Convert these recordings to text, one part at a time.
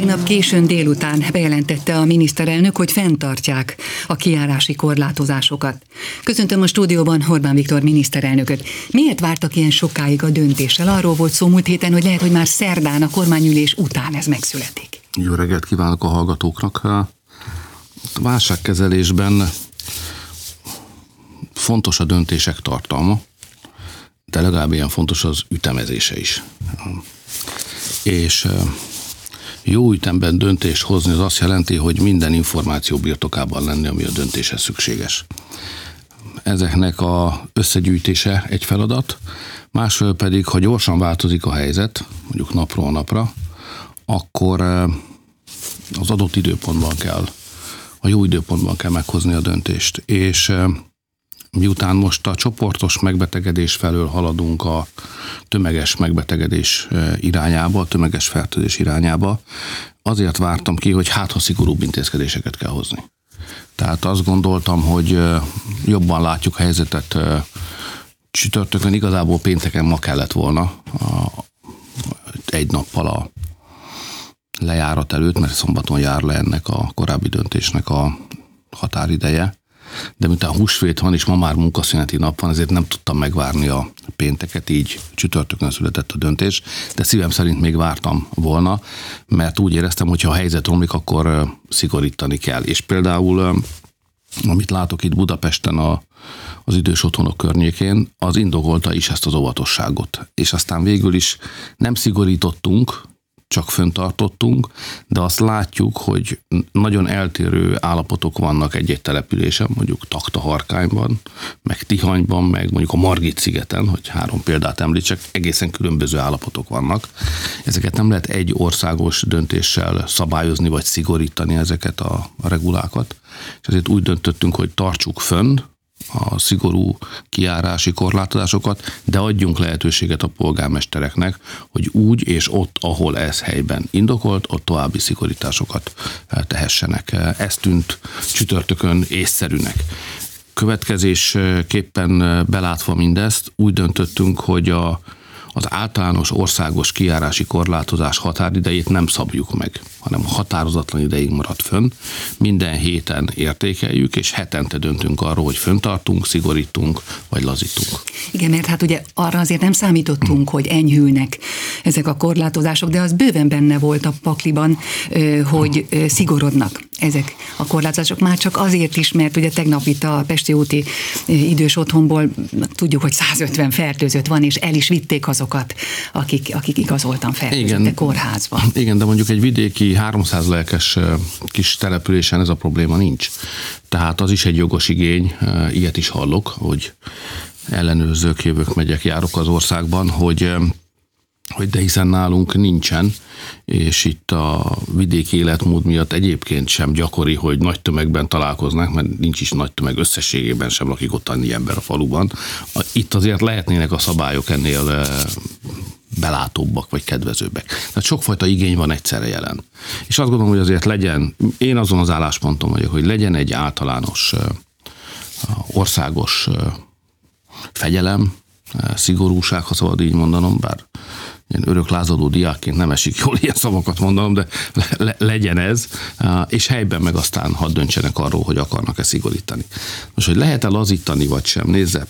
Tegnap későn délután bejelentette a miniszterelnök, hogy fenntartják a kiárási korlátozásokat. Köszöntöm a stúdióban Orbán Viktor miniszterelnököt. Miért vártak ilyen sokáig a döntéssel? Arról volt szó múlt héten, hogy lehet, hogy már szerdán a kormányülés után ez megszületik. Jó reggelt kívánok a hallgatóknak. A válságkezelésben fontos a döntések tartalma, de legalább ilyen fontos az ütemezése is. És jó ütemben döntést hozni az azt jelenti, hogy minden információ birtokában lenni, ami a döntéshez szükséges. Ezeknek a összegyűjtése egy feladat, másfél pedig, ha gyorsan változik a helyzet, mondjuk napról napra, akkor az adott időpontban kell, a jó időpontban kell meghozni a döntést. És miután most a csoportos megbetegedés felől haladunk a tömeges megbetegedés irányába, a tömeges fertőzés irányába, azért vártam ki, hogy hát ha szigorúbb intézkedéseket kell hozni. Tehát azt gondoltam, hogy jobban látjuk a helyzetet csütörtökön, igazából pénteken ma kellett volna egy nappal a lejárat előtt, mert szombaton jár le ennek a korábbi döntésnek a határideje de miután húsvét van, és ma már munkaszüneti nap van, ezért nem tudtam megvárni a pénteket, így csütörtökön született a döntés, de szívem szerint még vártam volna, mert úgy éreztem, hogy ha a helyzet romlik, akkor szigorítani kell. És például amit látok itt Budapesten a, az idős otthonok környékén, az indokolta is ezt az óvatosságot. És aztán végül is nem szigorítottunk, csak föntartottunk, de azt látjuk, hogy nagyon eltérő állapotok vannak egy-egy településen, mondjuk Taktaharkányban, meg Tihanyban, meg mondjuk a Margit szigeten, hogy három példát említsek, egészen különböző állapotok vannak. Ezeket nem lehet egy országos döntéssel szabályozni, vagy szigorítani ezeket a, regulákat, és ezért úgy döntöttünk, hogy tartsuk fönn, a szigorú kiárási korlátozásokat, de adjunk lehetőséget a polgármestereknek, hogy úgy és ott, ahol ez helyben indokolt, ott további szigorításokat eh, tehessenek. Ez tűnt csütörtökön észszerűnek. Következésképpen eh, belátva mindezt, úgy döntöttünk, hogy a az általános országos kiárási korlátozás határidejét nem szabjuk meg, hanem határozatlan ideig marad fönn. Minden héten értékeljük, és hetente döntünk arról, hogy föntartunk, szigorítunk, vagy lazítunk. Igen, mert hát ugye arra azért nem számítottunk, hogy enyhülnek ezek a korlátozások, de az bőven benne volt a pakliban, hogy szigorodnak ezek a korlátozások. Már csak azért is, mert ugye tegnap itt a Pesti úti idős otthonból tudjuk, hogy 150 fertőzött van, és el is vitték azokat, akik, akik igazoltan fertőzöttek kórházba. Igen, de mondjuk egy vidéki 300 lelkes kis településen ez a probléma nincs. Tehát az is egy jogos igény, ilyet is hallok, hogy ellenőrzők, jövök, megyek, járok az országban, hogy hogy de hiszen nálunk nincsen, és itt a vidéki életmód miatt egyébként sem gyakori, hogy nagy tömegben találkoznak, mert nincs is nagy tömeg összességében sem lakik ott annyi ember a faluban. Itt azért lehetnének a szabályok ennél belátóbbak vagy kedvezőbbek. Tehát sokfajta igény van egyszerre jelen. És azt gondolom, hogy azért legyen, én azon az állásponton vagyok, hogy legyen egy általános országos fegyelem, szigorúság, ha szabad így mondanom, bár ilyen örök lázadó diákként nem esik jól ilyen szavakat mondanom, de le, legyen ez, és helyben meg aztán hadd döntsenek arról, hogy akarnak-e szigorítani. Most, hogy lehet-e lazítani, vagy sem, nézze,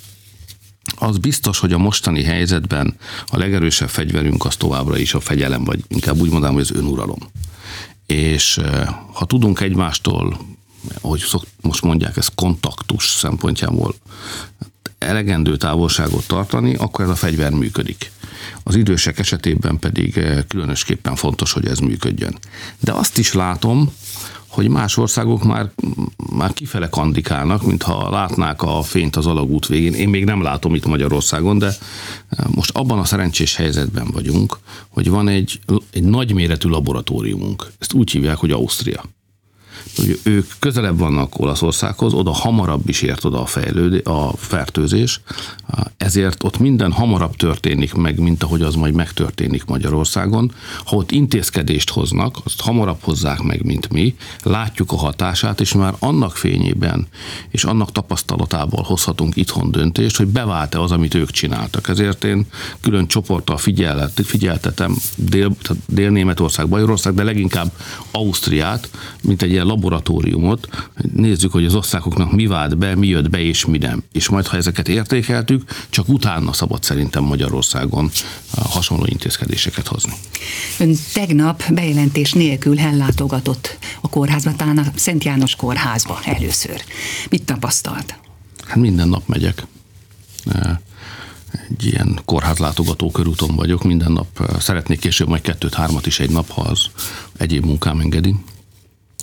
az biztos, hogy a mostani helyzetben a legerősebb fegyverünk az továbbra is a fegyelem, vagy inkább úgy mondanám, hogy az önuralom. És ha tudunk egymástól, ahogy szok, most mondják, ez kontaktus szempontjából elegendő távolságot tartani, akkor ez a fegyver működik. Az idősek esetében pedig eh, különösképpen fontos, hogy ez működjön. De azt is látom, hogy más országok már, már kifele kandikálnak, mintha látnák a fényt az alagút végén. Én még nem látom itt Magyarországon, de eh, most abban a szerencsés helyzetben vagyunk, hogy van egy, egy nagyméretű laboratóriumunk. Ezt úgy hívják, hogy Ausztria. Hogy ők közelebb vannak Olaszországhoz, oda hamarabb is ért oda a, fejlődé, a fertőzés, ezért ott minden hamarabb történik meg, mint ahogy az majd megtörténik Magyarországon. Ha ott intézkedést hoznak, azt hamarabb hozzák meg, mint mi, látjuk a hatását, és már annak fényében és annak tapasztalatából hozhatunk itthon döntést, hogy bevált-e az, amit ők csináltak. Ezért én külön csoporttal figyeltetem Dél, Dél-Németország, Bajorország, de leginkább Ausztriát, mint egy ilyen laboratóriumot. Nézzük, hogy az országoknak mi vált be, mi jött be és mi nem. És majd, ha ezeket értékeltük, csak utána szabad szerintem Magyarországon hasonló intézkedéseket hozni. Ön tegnap bejelentés nélkül ellátogatott a kórházba, talán a Szent János kórházba először. Mit tapasztalt? Hát minden nap megyek egy ilyen kórházlátogató körúton vagyok, minden nap szeretnék később majd kettőt-hármat is egy nap, ha az egyéb munkám engedi.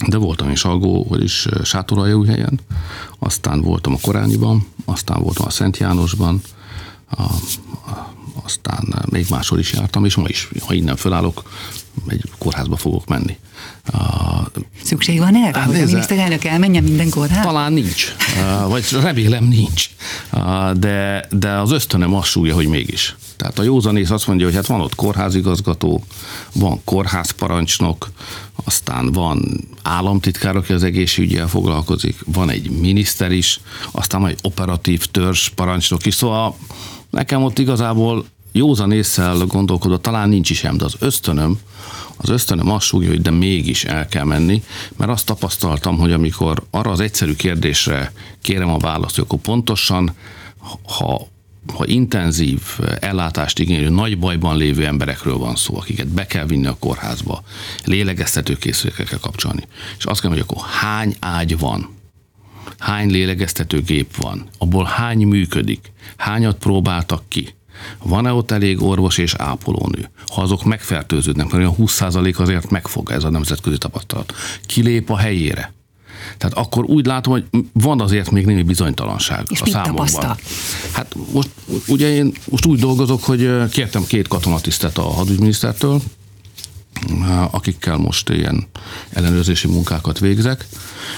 De voltam is Algó, is helyen, aztán voltam a Korányiban, aztán voltam a Szent Jánosban, a, a, aztán még máshol is jártam, és ma is, ha innen fölállok, egy kórházba fogok menni. Szükség van erre, hát, hogy a miniszterelnök elmenjen minden kórházba? Talán nincs, vagy remélem nincs, de, de az ösztönöm azt súlya, hogy mégis. Tehát a józanész azt mondja, hogy hát van ott kórházigazgató, van kórházparancsnok, aztán van államtitkár, aki az egészségügyel foglalkozik, van egy miniszter is, aztán van egy operatív törzs parancsnok is, szóval nekem ott igazából józan észsel gondolkodott, talán nincs is sem, de az ösztönöm, az ösztönöm azt súgja, hogy de mégis el kell menni, mert azt tapasztaltam, hogy amikor arra az egyszerű kérdésre kérem a választ, hogy akkor pontosan, ha ha intenzív ellátást igénylő, nagy bajban lévő emberekről van szó, akiket be kell vinni a kórházba, lélegeztető készülékekkel kapcsolni. És azt kell, hogy akkor hány ágy van, hány lélegeztetőgép van, abból hány működik, hányat próbáltak ki, van-e ott elég orvos és ápolónő? Ha azok megfertőződnek, mert olyan 20% azért megfog ez a nemzetközi tapasztalat. Kilép a helyére. Tehát akkor úgy látom, hogy van azért még némi bizonytalanság és a mit. Tapasztal? Hát most ugye én most úgy dolgozok, hogy kértem két katonatisztet a hadügyminisztertől, akikkel most ilyen ellenőrzési munkákat végzek.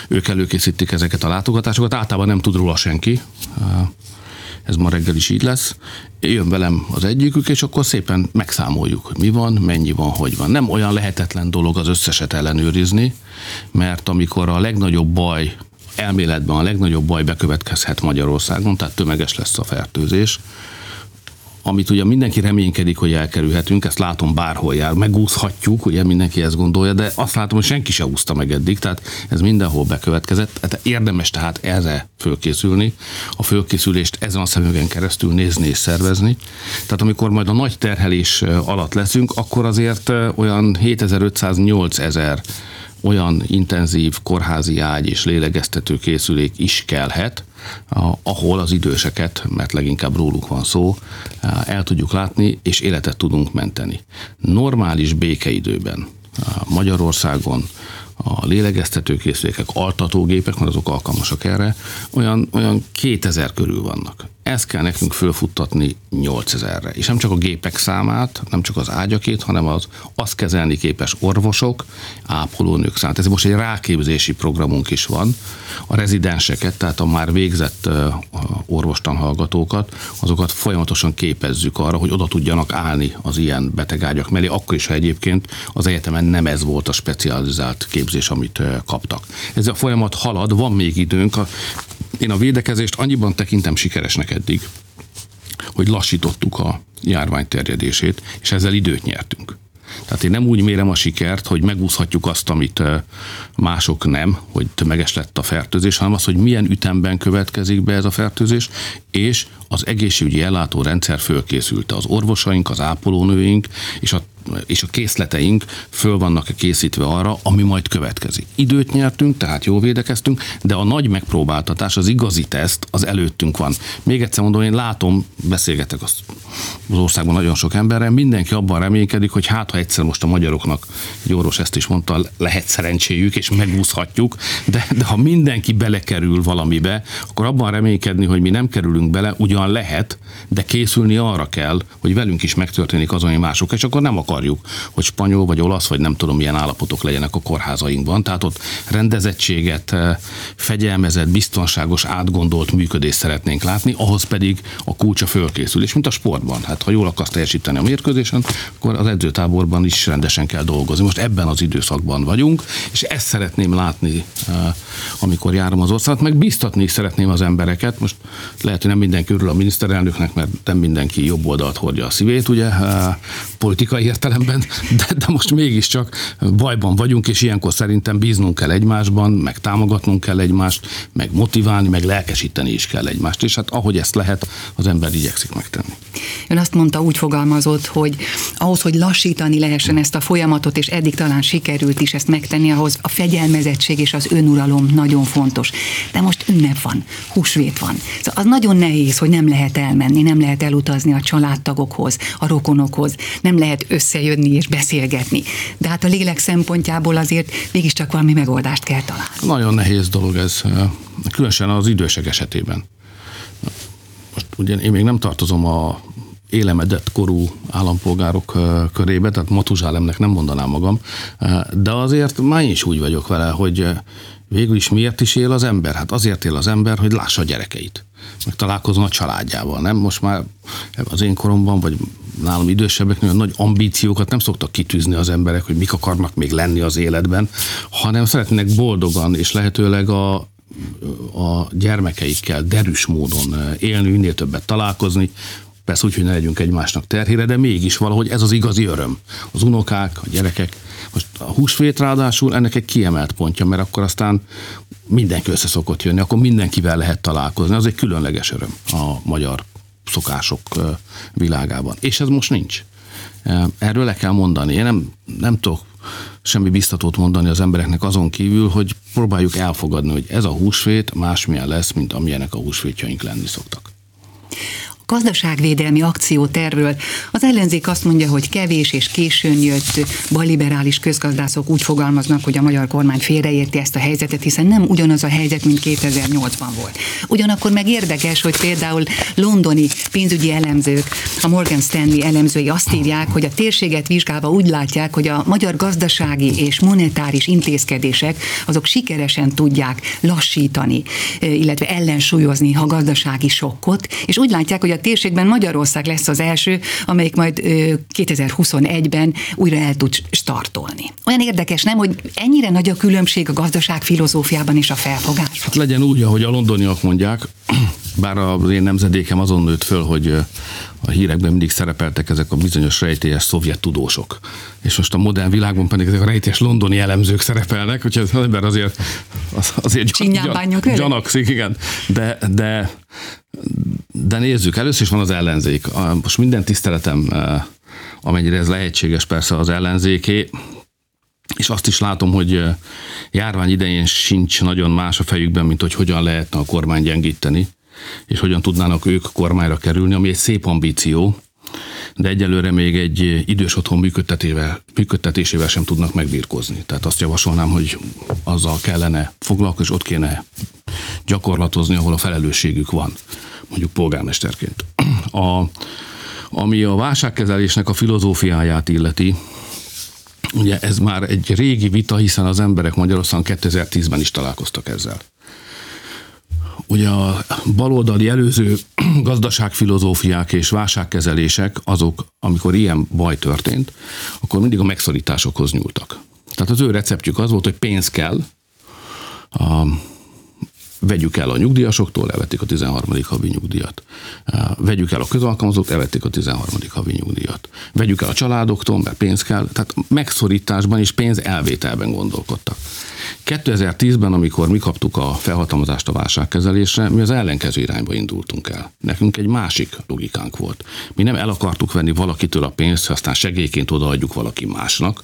Ők előkészítik ezeket a látogatásokat, általában nem tud róla senki ez ma reggel is így lesz, jön velem az egyikük, és akkor szépen megszámoljuk, hogy mi van, mennyi van, hogy van. Nem olyan lehetetlen dolog az összeset ellenőrizni, mert amikor a legnagyobb baj elméletben a legnagyobb baj bekövetkezhet Magyarországon, tehát tömeges lesz a fertőzés, amit ugye mindenki reménykedik, hogy elkerülhetünk, ezt látom bárhol jár, megúszhatjuk, ugye mindenki ezt gondolja, de azt látom, hogy senki se úszta meg eddig, tehát ez mindenhol bekövetkezett. Hát érdemes tehát erre fölkészülni, a fölkészülést ezen a szemüvegen keresztül nézni és szervezni. Tehát amikor majd a nagy terhelés alatt leszünk, akkor azért olyan 7500-8000 olyan intenzív kórházi ágy és lélegeztető készülék is kellhet, ahol az időseket, mert leginkább róluk van szó, el tudjuk látni, és életet tudunk menteni. Normális békeidőben Magyarországon a lélegeztetőkészülékek, altatógépek, mert azok alkalmasak erre, olyan, olyan 2000 körül vannak. Ezt kell nekünk fölfuttatni 8000-re. És nem csak a gépek számát, nem csak az ágyakét, hanem az azt kezelni képes orvosok, ápolónők számát. Ez most egy ráképzési programunk is van. A rezidenseket, tehát a már végzett orvostanhallgatókat, azokat folyamatosan képezzük arra, hogy oda tudjanak állni az ilyen betegágyak mellé, akkor is, ha egyébként az egyetemen nem ez volt a specializált képzés, amit kaptak. Ez a folyamat halad, van még időnk. Én a védekezést annyiban tekintem sikeresnek eddig, hogy lassítottuk a járvány terjedését, és ezzel időt nyertünk. Tehát én nem úgy mérem a sikert, hogy megúszhatjuk azt, amit mások nem, hogy tömeges lett a fertőzés, hanem az, hogy milyen ütemben következik be ez a fertőzés, és az egészségügyi ellátórendszer fölkészülte. Az orvosaink, az ápolónőink és a és a készleteink föl vannak készítve arra, ami majd következik. Időt nyertünk, tehát jól védekeztünk, de a nagy megpróbáltatás, az igazi teszt, az előttünk van. Még egyszer mondom, én látom, beszélgetek az, országban nagyon sok emberrel, mindenki abban reménykedik, hogy hát, ha egyszer most a magyaroknak, egy orvos ezt is mondta, lehet szerencséjük, és megúszhatjuk, de, de ha mindenki belekerül valamibe, akkor abban reménykedni, hogy mi nem kerülünk bele, ugyan lehet, de készülni arra kell, hogy velünk is megtörténik az, ami mások, és akkor nem akarjuk, hogy spanyol vagy olasz, vagy nem tudom milyen állapotok legyenek a kórházainkban. Tehát ott rendezettséget, fegyelmezett, biztonságos, átgondolt működést szeretnénk látni, ahhoz pedig a kulcsa fölkészülés, mint a sportban. Hát ha jól akarsz teljesíteni a mérkőzésen, akkor az edzőtáborban is rendesen kell dolgozni. Most ebben az időszakban vagyunk, és ezt szeretném látni, amikor járom az országot, meg biztatni is szeretném az embereket. Most lehet, hogy nem mindenki örül a miniszterelnöknek, mert nem mindenki jobb oldalt hordja a szívét, ugye, politikai értelemben, de, de most mégiscsak bajban vagyunk, és ilyenkor szerintem bíznunk kell egymásban, meg támogatnunk kell egymást, meg motiválni, meg lelkesíteni is kell egymást, és hát ahogy ezt lehet, az ember igyekszik megtenni. Ön azt mondta, úgy fogalmazott, hogy ahhoz, hogy lassítani lehessen ezt a folyamatot, és eddig talán sikerült is ezt megtenni, ahhoz a fegyelmezettség és az önuralom nagyon fontos. De most ünnep van, húsvét van. Szóval az nagyon nehéz, hogy nem lehet elmenni, nem lehet elutazni a családtagokhoz, a rokonokhoz, nem lehet összejönni és beszélgetni. De hát a lélek szempontjából azért mégiscsak valami megoldást kell találni. Nagyon nehéz dolog ez, különösen az idősek esetében. Most ugye én még nem tartozom a élemedett korú állampolgárok körébe, tehát Matuzsálemnek nem mondanám magam, de azért már is úgy vagyok vele, hogy végül is miért is él az ember? Hát azért él az ember, hogy lássa a gyerekeit, meg találkozom a családjával, nem? Most már az én koromban, vagy nálam idősebbek nagyon nagy ambíciókat nem szoktak kitűzni az emberek, hogy mik akarnak még lenni az életben, hanem szeretnének boldogan és lehetőleg a, a gyermekeikkel derűs módon élni, minél többet találkozni, Persze úgy, hogy ne legyünk egymásnak terhére, de mégis valahogy ez az igazi öröm. Az unokák, a gyerekek. Most a húsvét ráadásul ennek egy kiemelt pontja, mert akkor aztán mindenki össze szokott jönni, akkor mindenkivel lehet találkozni. Az egy különleges öröm a magyar szokások világában. És ez most nincs. Erről le kell mondani. Én nem, nem tudok semmi biztatót mondani az embereknek azon kívül, hogy próbáljuk elfogadni, hogy ez a húsvét másmilyen lesz, mint amilyenek a húsvétjaink lenni szoktak gazdaságvédelmi akciótervről. Az ellenzék azt mondja, hogy kevés és későn jött, balliberális közgazdászok úgy fogalmaznak, hogy a magyar kormány félreérti ezt a helyzetet, hiszen nem ugyanaz a helyzet, mint 2008-ban volt. Ugyanakkor meg érdekes, hogy például londoni pénzügyi elemzők, a Morgan Stanley elemzői azt írják, hogy a térséget vizsgálva úgy látják, hogy a magyar gazdasági és monetáris intézkedések azok sikeresen tudják lassítani, illetve ellensúlyozni a gazdasági sokkot, és úgy látják, hogy a térségben Magyarország lesz az első, amelyik majd 2021-ben újra el tud startolni. Olyan érdekes, nem, hogy ennyire nagy a különbség a gazdaság filozófiában és a felfogás. Hát legyen úgy, ahogy a londoniak mondják, bár az én nemzedékem azon nőtt föl, hogy a hírekben mindig szerepeltek ezek a bizonyos rejtélyes szovjet tudósok. És most a modern világban pedig ezek a rejtélyes londoni elemzők szerepelnek, úgyhogy az ember azért, az, azért gyan, gyan, gyanakszik, igen. De, de, de nézzük, először is van az ellenzék. Most minden tiszteletem, amennyire ez lehetséges persze az ellenzéké, és azt is látom, hogy járvány idején sincs nagyon más a fejükben, mint hogy hogyan lehetne a kormány gyengíteni és hogyan tudnának ők kormányra kerülni, ami egy szép ambíció, de egyelőre még egy idős otthon működtetével, működtetésével sem tudnak megbírkozni. Tehát azt javasolnám, hogy azzal kellene foglalkozni, és ott kéne gyakorlatozni, ahol a felelősségük van, mondjuk polgármesterként. A, ami a válságkezelésnek a filozófiáját illeti, ugye ez már egy régi vita, hiszen az emberek Magyarországon 2010-ben is találkoztak ezzel ugye a baloldali előző gazdaságfilozófiák és válságkezelések azok, amikor ilyen baj történt, akkor mindig a megszorításokhoz nyúltak. Tehát az ő receptjük az volt, hogy pénz kell, a, vegyük el a nyugdíjasoktól, elvették a 13. havi nyugdíjat. Vegyük el a közalkalmazót, elvették a 13. havi nyugdíjat. Vegyük el a családoktól, mert pénz kell. Tehát megszorításban és pénz elvételben gondolkodtak. 2010-ben, amikor mi kaptuk a felhatalmazást a válságkezelésre, mi az ellenkező irányba indultunk el. Nekünk egy másik logikánk volt. Mi nem el akartuk venni valakitől a pénzt, aztán segélyként odaadjuk valaki másnak,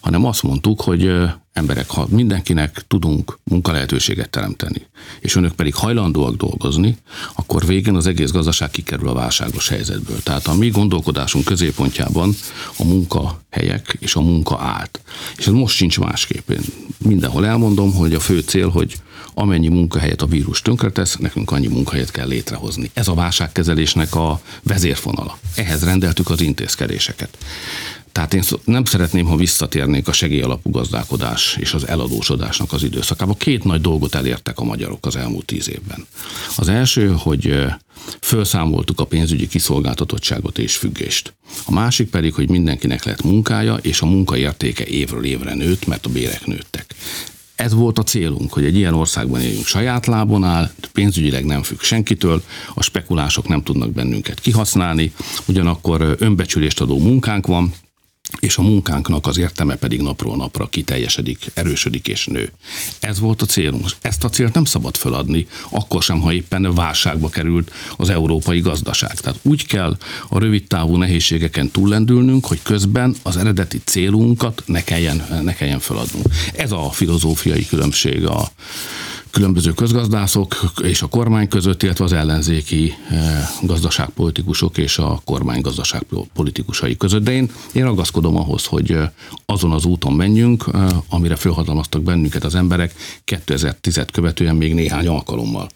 hanem azt mondtuk, hogy emberek, ha mindenkinek tudunk munkalehetőséget teremteni, és önök pedig hajlandóak dolgozni, akkor végén az egész gazdaság kikerül a válságos helyzetből. Tehát a mi gondolkodásunk középpontjában a munkahelyek és a munka állt. És ez most sincs másképp. Én mindenhol elmondom, hogy a fő cél, hogy amennyi munkahelyet a vírus tönkretesz, nekünk annyi munkahelyet kell létrehozni. Ez a válságkezelésnek a vezérfonala. Ehhez rendeltük az intézkedéseket. Tehát én nem szeretném, ha visszatérnék a segélyalapú gazdálkodás és az eladósodásnak az időszakába. Két nagy dolgot elértek a magyarok az elmúlt tíz évben. Az első, hogy felszámoltuk a pénzügyi kiszolgáltatottságot és függést. A másik pedig, hogy mindenkinek lett munkája, és a munkaértéke évről évre nőtt, mert a bérek nőttek. Ez volt a célunk, hogy egy ilyen országban éljünk saját lábon áll, pénzügyileg nem függ senkitől, a spekulások nem tudnak bennünket kihasználni, ugyanakkor önbecsülést adó munkánk van, és a munkánknak az értelme pedig napról napra kiteljesedik, erősödik és nő. Ez volt a célunk. Ezt a célt nem szabad feladni, akkor sem, ha éppen válságba került az európai gazdaság. Tehát úgy kell a rövid távú nehézségeken túllendülnünk, hogy közben az eredeti célunkat ne kelljen, ne kelljen feladnunk. Ez a filozófiai különbség a különböző közgazdászok és a kormány között, illetve az ellenzéki eh, gazdaságpolitikusok és a kormány gazdaságpolitikusai között. De én, én ragaszkodom ahhoz, hogy eh, azon az úton menjünk, eh, amire felhatalmaztak bennünket az emberek 2010 követően még néhány alkalommal.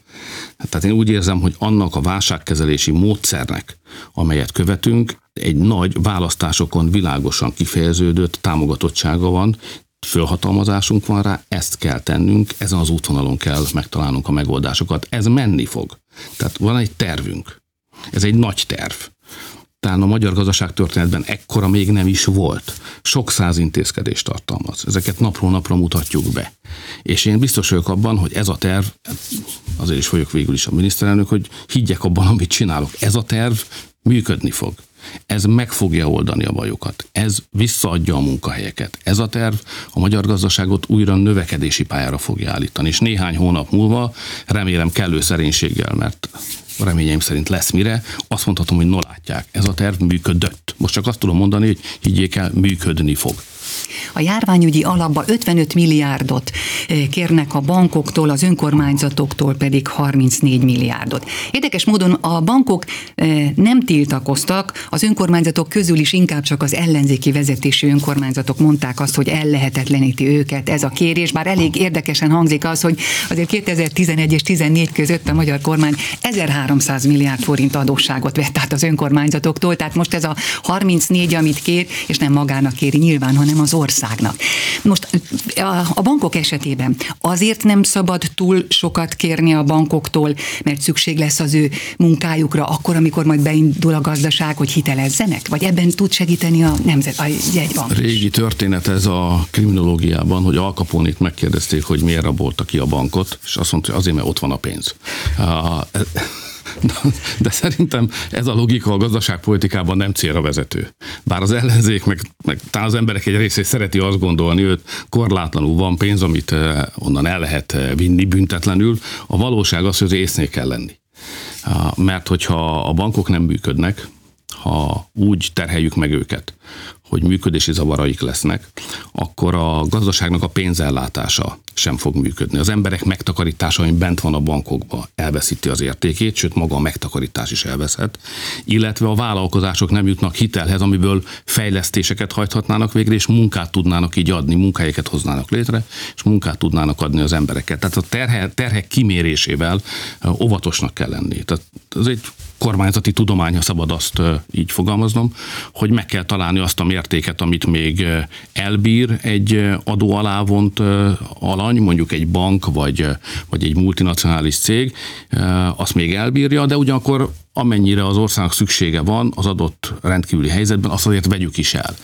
Tehát én úgy érzem, hogy annak a válságkezelési módszernek, amelyet követünk, egy nagy választásokon világosan kifejeződött támogatottsága van, fölhatalmazásunk van rá, ezt kell tennünk, ezen az útvonalon kell megtalálnunk a megoldásokat. Ez menni fog. Tehát van egy tervünk. Ez egy nagy terv. Talán a magyar gazdaság történetben ekkora még nem is volt. Sok száz intézkedést tartalmaz. Ezeket napról napra mutatjuk be. És én biztos vagyok abban, hogy ez a terv, azért is vagyok végül is a miniszterelnök, hogy higgyek abban, amit csinálok. Ez a terv működni fog. Ez meg fogja oldani a bajokat. Ez visszaadja a munkahelyeket. Ez a terv a magyar gazdaságot újra növekedési pályára fogja állítani. És néhány hónap múlva, remélem kellő szerénységgel, mert reményeim szerint lesz mire, azt mondhatom, hogy no látják, ez a terv működött. Most csak azt tudom mondani, hogy higgyék el, működni fog. A járványügyi alapba 55 milliárdot eh, kérnek a bankoktól, az önkormányzatoktól pedig 34 milliárdot. Érdekes módon a bankok eh, nem tiltakoztak, az önkormányzatok közül is inkább csak az ellenzéki vezetésű önkormányzatok mondták azt, hogy ellehetetleníti őket ez a kérés, bár elég érdekesen hangzik az, hogy azért 2011 és 14 között a magyar kormány 1300 milliárd forint adósságot vett át az önkormányzatoktól, tehát most ez a 34, amit kér, és nem magának kéri nyilván, hanem az országnak. Most a bankok esetében azért nem szabad túl sokat kérni a bankoktól, mert szükség lesz az ő munkájukra, akkor, amikor majd beindul a gazdaság, hogy hitelezzenek? Vagy ebben tud segíteni a nemzet, a jegybank? Régi történet ez a kriminológiában, hogy Alkaponit megkérdezték, hogy miért rabolta ki a bankot, és azt mondta, hogy azért, mert ott van a pénz. De szerintem ez a logika a gazdaságpolitikában nem célra vezető. Bár az ellenzék, meg, meg talán az emberek egy részét szereti azt gondolni, hogy korlátlanul van pénz, amit eh, onnan el lehet eh, vinni büntetlenül. A valóság az, hogy észnél kell lenni. Mert hogyha a bankok nem működnek, ha úgy terheljük meg őket, hogy működési zavaraik lesznek, akkor a gazdaságnak a pénzellátása sem fog működni. Az emberek megtakarítása, ami bent van a bankokba, elveszíti az értékét, sőt maga a megtakarítás is elveszhet, illetve a vállalkozások nem jutnak hitelhez, amiből fejlesztéseket hajthatnának végre, és munkát tudnának így adni, munkahelyeket hoznának létre, és munkát tudnának adni az embereket. Tehát a terhe, terhek kimérésével óvatosnak kell lenni. Tehát ez egy kormányzati tudomány, ha szabad azt így fogalmaznom, hogy meg kell találni azt a mértéket, amit még elbír egy adó alávont alany, mondjuk egy bank vagy, vagy egy multinacionális cég, azt még elbírja, de ugyanakkor amennyire az országnak szüksége van az adott rendkívüli helyzetben, azt azért vegyük is el.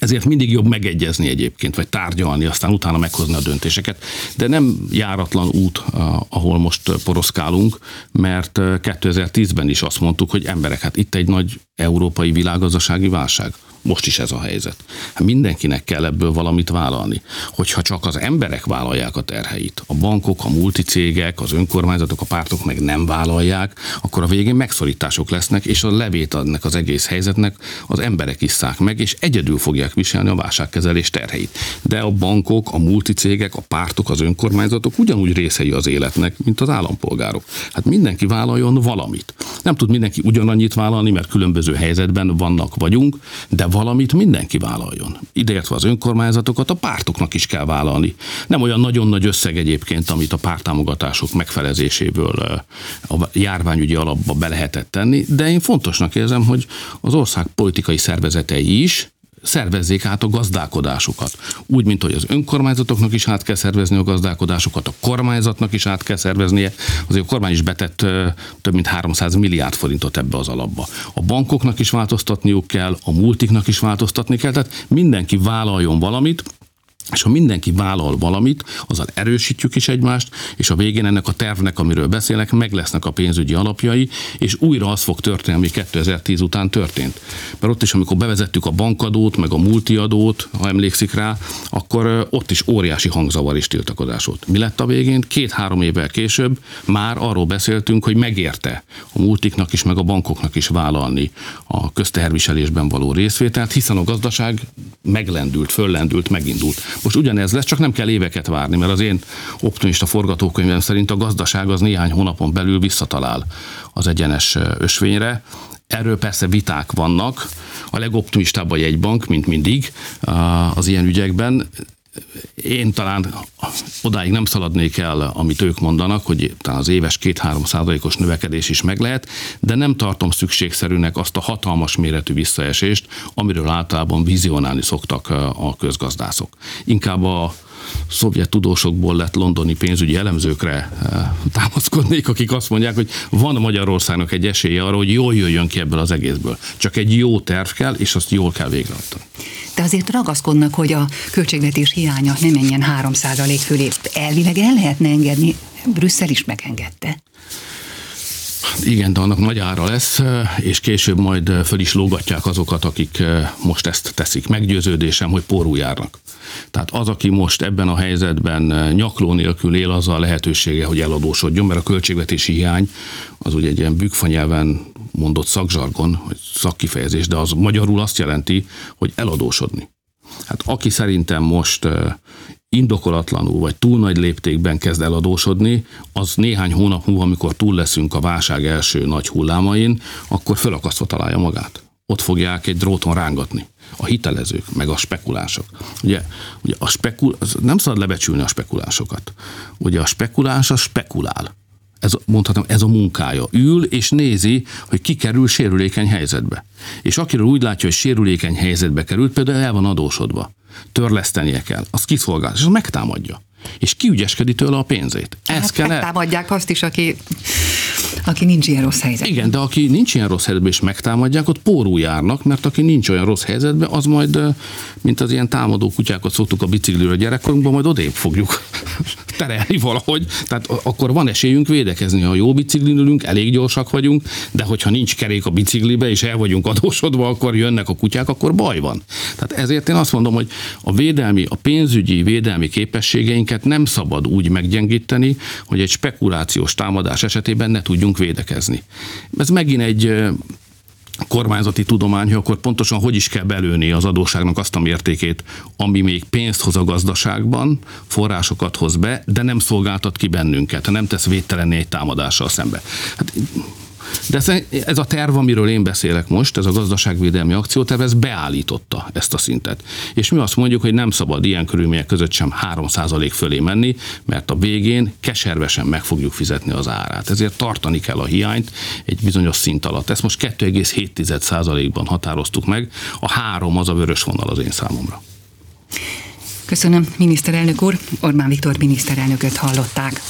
Ezért mindig jobb megegyezni egyébként, vagy tárgyalni, aztán utána meghozni a döntéseket. De nem járatlan út, ahol most poroszkálunk, mert 2010-ben is azt mondtuk, hogy emberek, hát itt egy nagy európai világgazdasági válság. Most is ez a helyzet. Hát mindenkinek kell ebből valamit vállalni. Hogyha csak az emberek vállalják a terheit, a bankok, a multicégek, az önkormányzatok, a pártok meg nem vállalják, akkor a végén megszorítások lesznek, és a levét adnak az egész helyzetnek az emberek isszák meg, és egyedül fogják viselni a válságkezelés terheit. De a bankok, a multicégek, a pártok, az önkormányzatok ugyanúgy részei az életnek, mint az állampolgárok. Hát mindenki vállaljon valamit. Nem tud mindenki ugyanannyit vállalni, mert különböző helyzetben vannak vagyunk, de valamit mindenki vállaljon. Ideértve az önkormányzatokat, a pártoknak is kell vállalni. Nem olyan nagyon nagy összeg egyébként, amit a pártámogatások megfelezéséből a járványügyi alapba be lehetett tenni, de én fontosnak érzem, hogy az ország politikai szervezetei is szervezzék át a gazdálkodásukat. Úgy, mint hogy az önkormányzatoknak is át kell szervezni a gazdálkodásokat, a kormányzatnak is át kell szerveznie. Azért a kormány is betett több mint 300 milliárd forintot ebbe az alapba. A bankoknak is változtatniuk kell, a multiknak is változtatni kell, tehát mindenki vállaljon valamit, és ha mindenki vállal valamit, azzal erősítjük is egymást, és a végén ennek a tervnek, amiről beszélek, meg lesznek a pénzügyi alapjai, és újra az fog történni, ami 2010 után történt. Mert ott is, amikor bevezettük a bankadót, meg a multiadót, ha emlékszik rá, akkor ott is óriási hangzavar és tiltakozás volt. Mi lett a végén? Két-három évvel később már arról beszéltünk, hogy megérte a multiknak is, meg a bankoknak is vállalni a közteherviselésben való részvételt, hiszen a gazdaság meglendült, föllendült, megindult. Most ugyanez lesz, csak nem kell éveket várni, mert az én optimista forgatókönyvem szerint a gazdaság az néhány hónapon belül visszatalál az egyenes ösvényre. Erről persze viták vannak. A legoptimistább a jegybank, mint mindig az ilyen ügyekben, én talán odáig nem szaladnék el, amit ők mondanak, hogy talán az éves 2-3 százalékos növekedés is meg lehet, de nem tartom szükségszerűnek azt a hatalmas méretű visszaesést, amiről általában vizionálni szoktak a közgazdászok. Inkább a szovjet tudósokból lett londoni pénzügyi elemzőkre támaszkodnék, akik azt mondják, hogy van Magyarországnak egy esélye arra, hogy jól jöjjön ki ebből az egészből. Csak egy jó terv kell, és azt jól kell végrehajtani de azért ragaszkodnak, hogy a költségvetés hiánya nem menjen 3 fölé. Elvileg el lehetne engedni, Brüsszel is megengedte. Igen, de annak nagy ára lesz, és később majd föl is lógatják azokat, akik most ezt teszik. Meggyőződésem, hogy porú járnak. Tehát az, aki most ebben a helyzetben nyakló nélkül él, az a lehetősége, hogy eladósodjon, mert a költségvetési hiány az ugye egy ilyen bükfanyelven mondott szakzsargon, vagy szakkifejezés, de az magyarul azt jelenti, hogy eladósodni. Hát aki szerintem most indokolatlanul vagy túl nagy léptékben kezd eladósodni, az néhány hónap múlva, amikor túl leszünk a válság első nagy hullámain, akkor fölakasztva találja magát. Ott fogják egy dróton rángatni a hitelezők, meg a spekulások. Ugye, ugye a spekul, nem szabad lebecsülni a spekulásokat. Ugye a spekulás a spekulál ez, mondhatom, ez a munkája. Ül és nézi, hogy ki kerül sérülékeny helyzetbe. És akiről úgy látja, hogy sérülékeny helyzetbe került, például el van adósodva, törlesztenie kell, az kiszolgál, és az megtámadja. És kiügyeskedik tőle a pénzét. Ez hát kell megtámadják azt is, aki aki nincs ilyen rossz helyzetben. Igen, de aki nincs ilyen rossz helyzetben és megtámadják, ott pórú járnak, mert aki nincs olyan rossz helyzetben, az majd, mint az ilyen támadó kutyákat szoktuk a bicikliről a gyerekkorunkban, majd odébb fogjuk terelni valahogy. Tehát akkor van esélyünk védekezni. Ha jó biciklin ülünk, elég gyorsak vagyunk, de hogyha nincs kerék a biciklibe, és el vagyunk adósodva, akkor jönnek a kutyák, akkor baj van. Tehát ezért én azt mondom, hogy a védelmi, a pénzügyi védelmi képességeinket nem szabad úgy meggyengíteni, hogy egy spekulációs támadás esetében ne tudjunk védekezni. Ez megint egy kormányzati tudomány, hogy akkor pontosan hogy is kell belőni az adóságnak azt a mértékét, ami még pénzt hoz a gazdaságban, forrásokat hoz be, de nem szolgáltat ki bennünket, nem tesz védtelenné egy támadással szembe. Hát de ez a terv, amiről én beszélek most, ez a gazdaságvédelmi akcióterv, ez beállította ezt a szintet. És mi azt mondjuk, hogy nem szabad ilyen körülmények között sem 3% fölé menni, mert a végén keservesen meg fogjuk fizetni az árát. Ezért tartani kell a hiányt egy bizonyos szint alatt. Ezt most 2,7%-ban határoztuk meg. A három az a vörös vonal az én számomra. Köszönöm, miniszterelnök úr. Orbán Viktor miniszterelnököt hallották.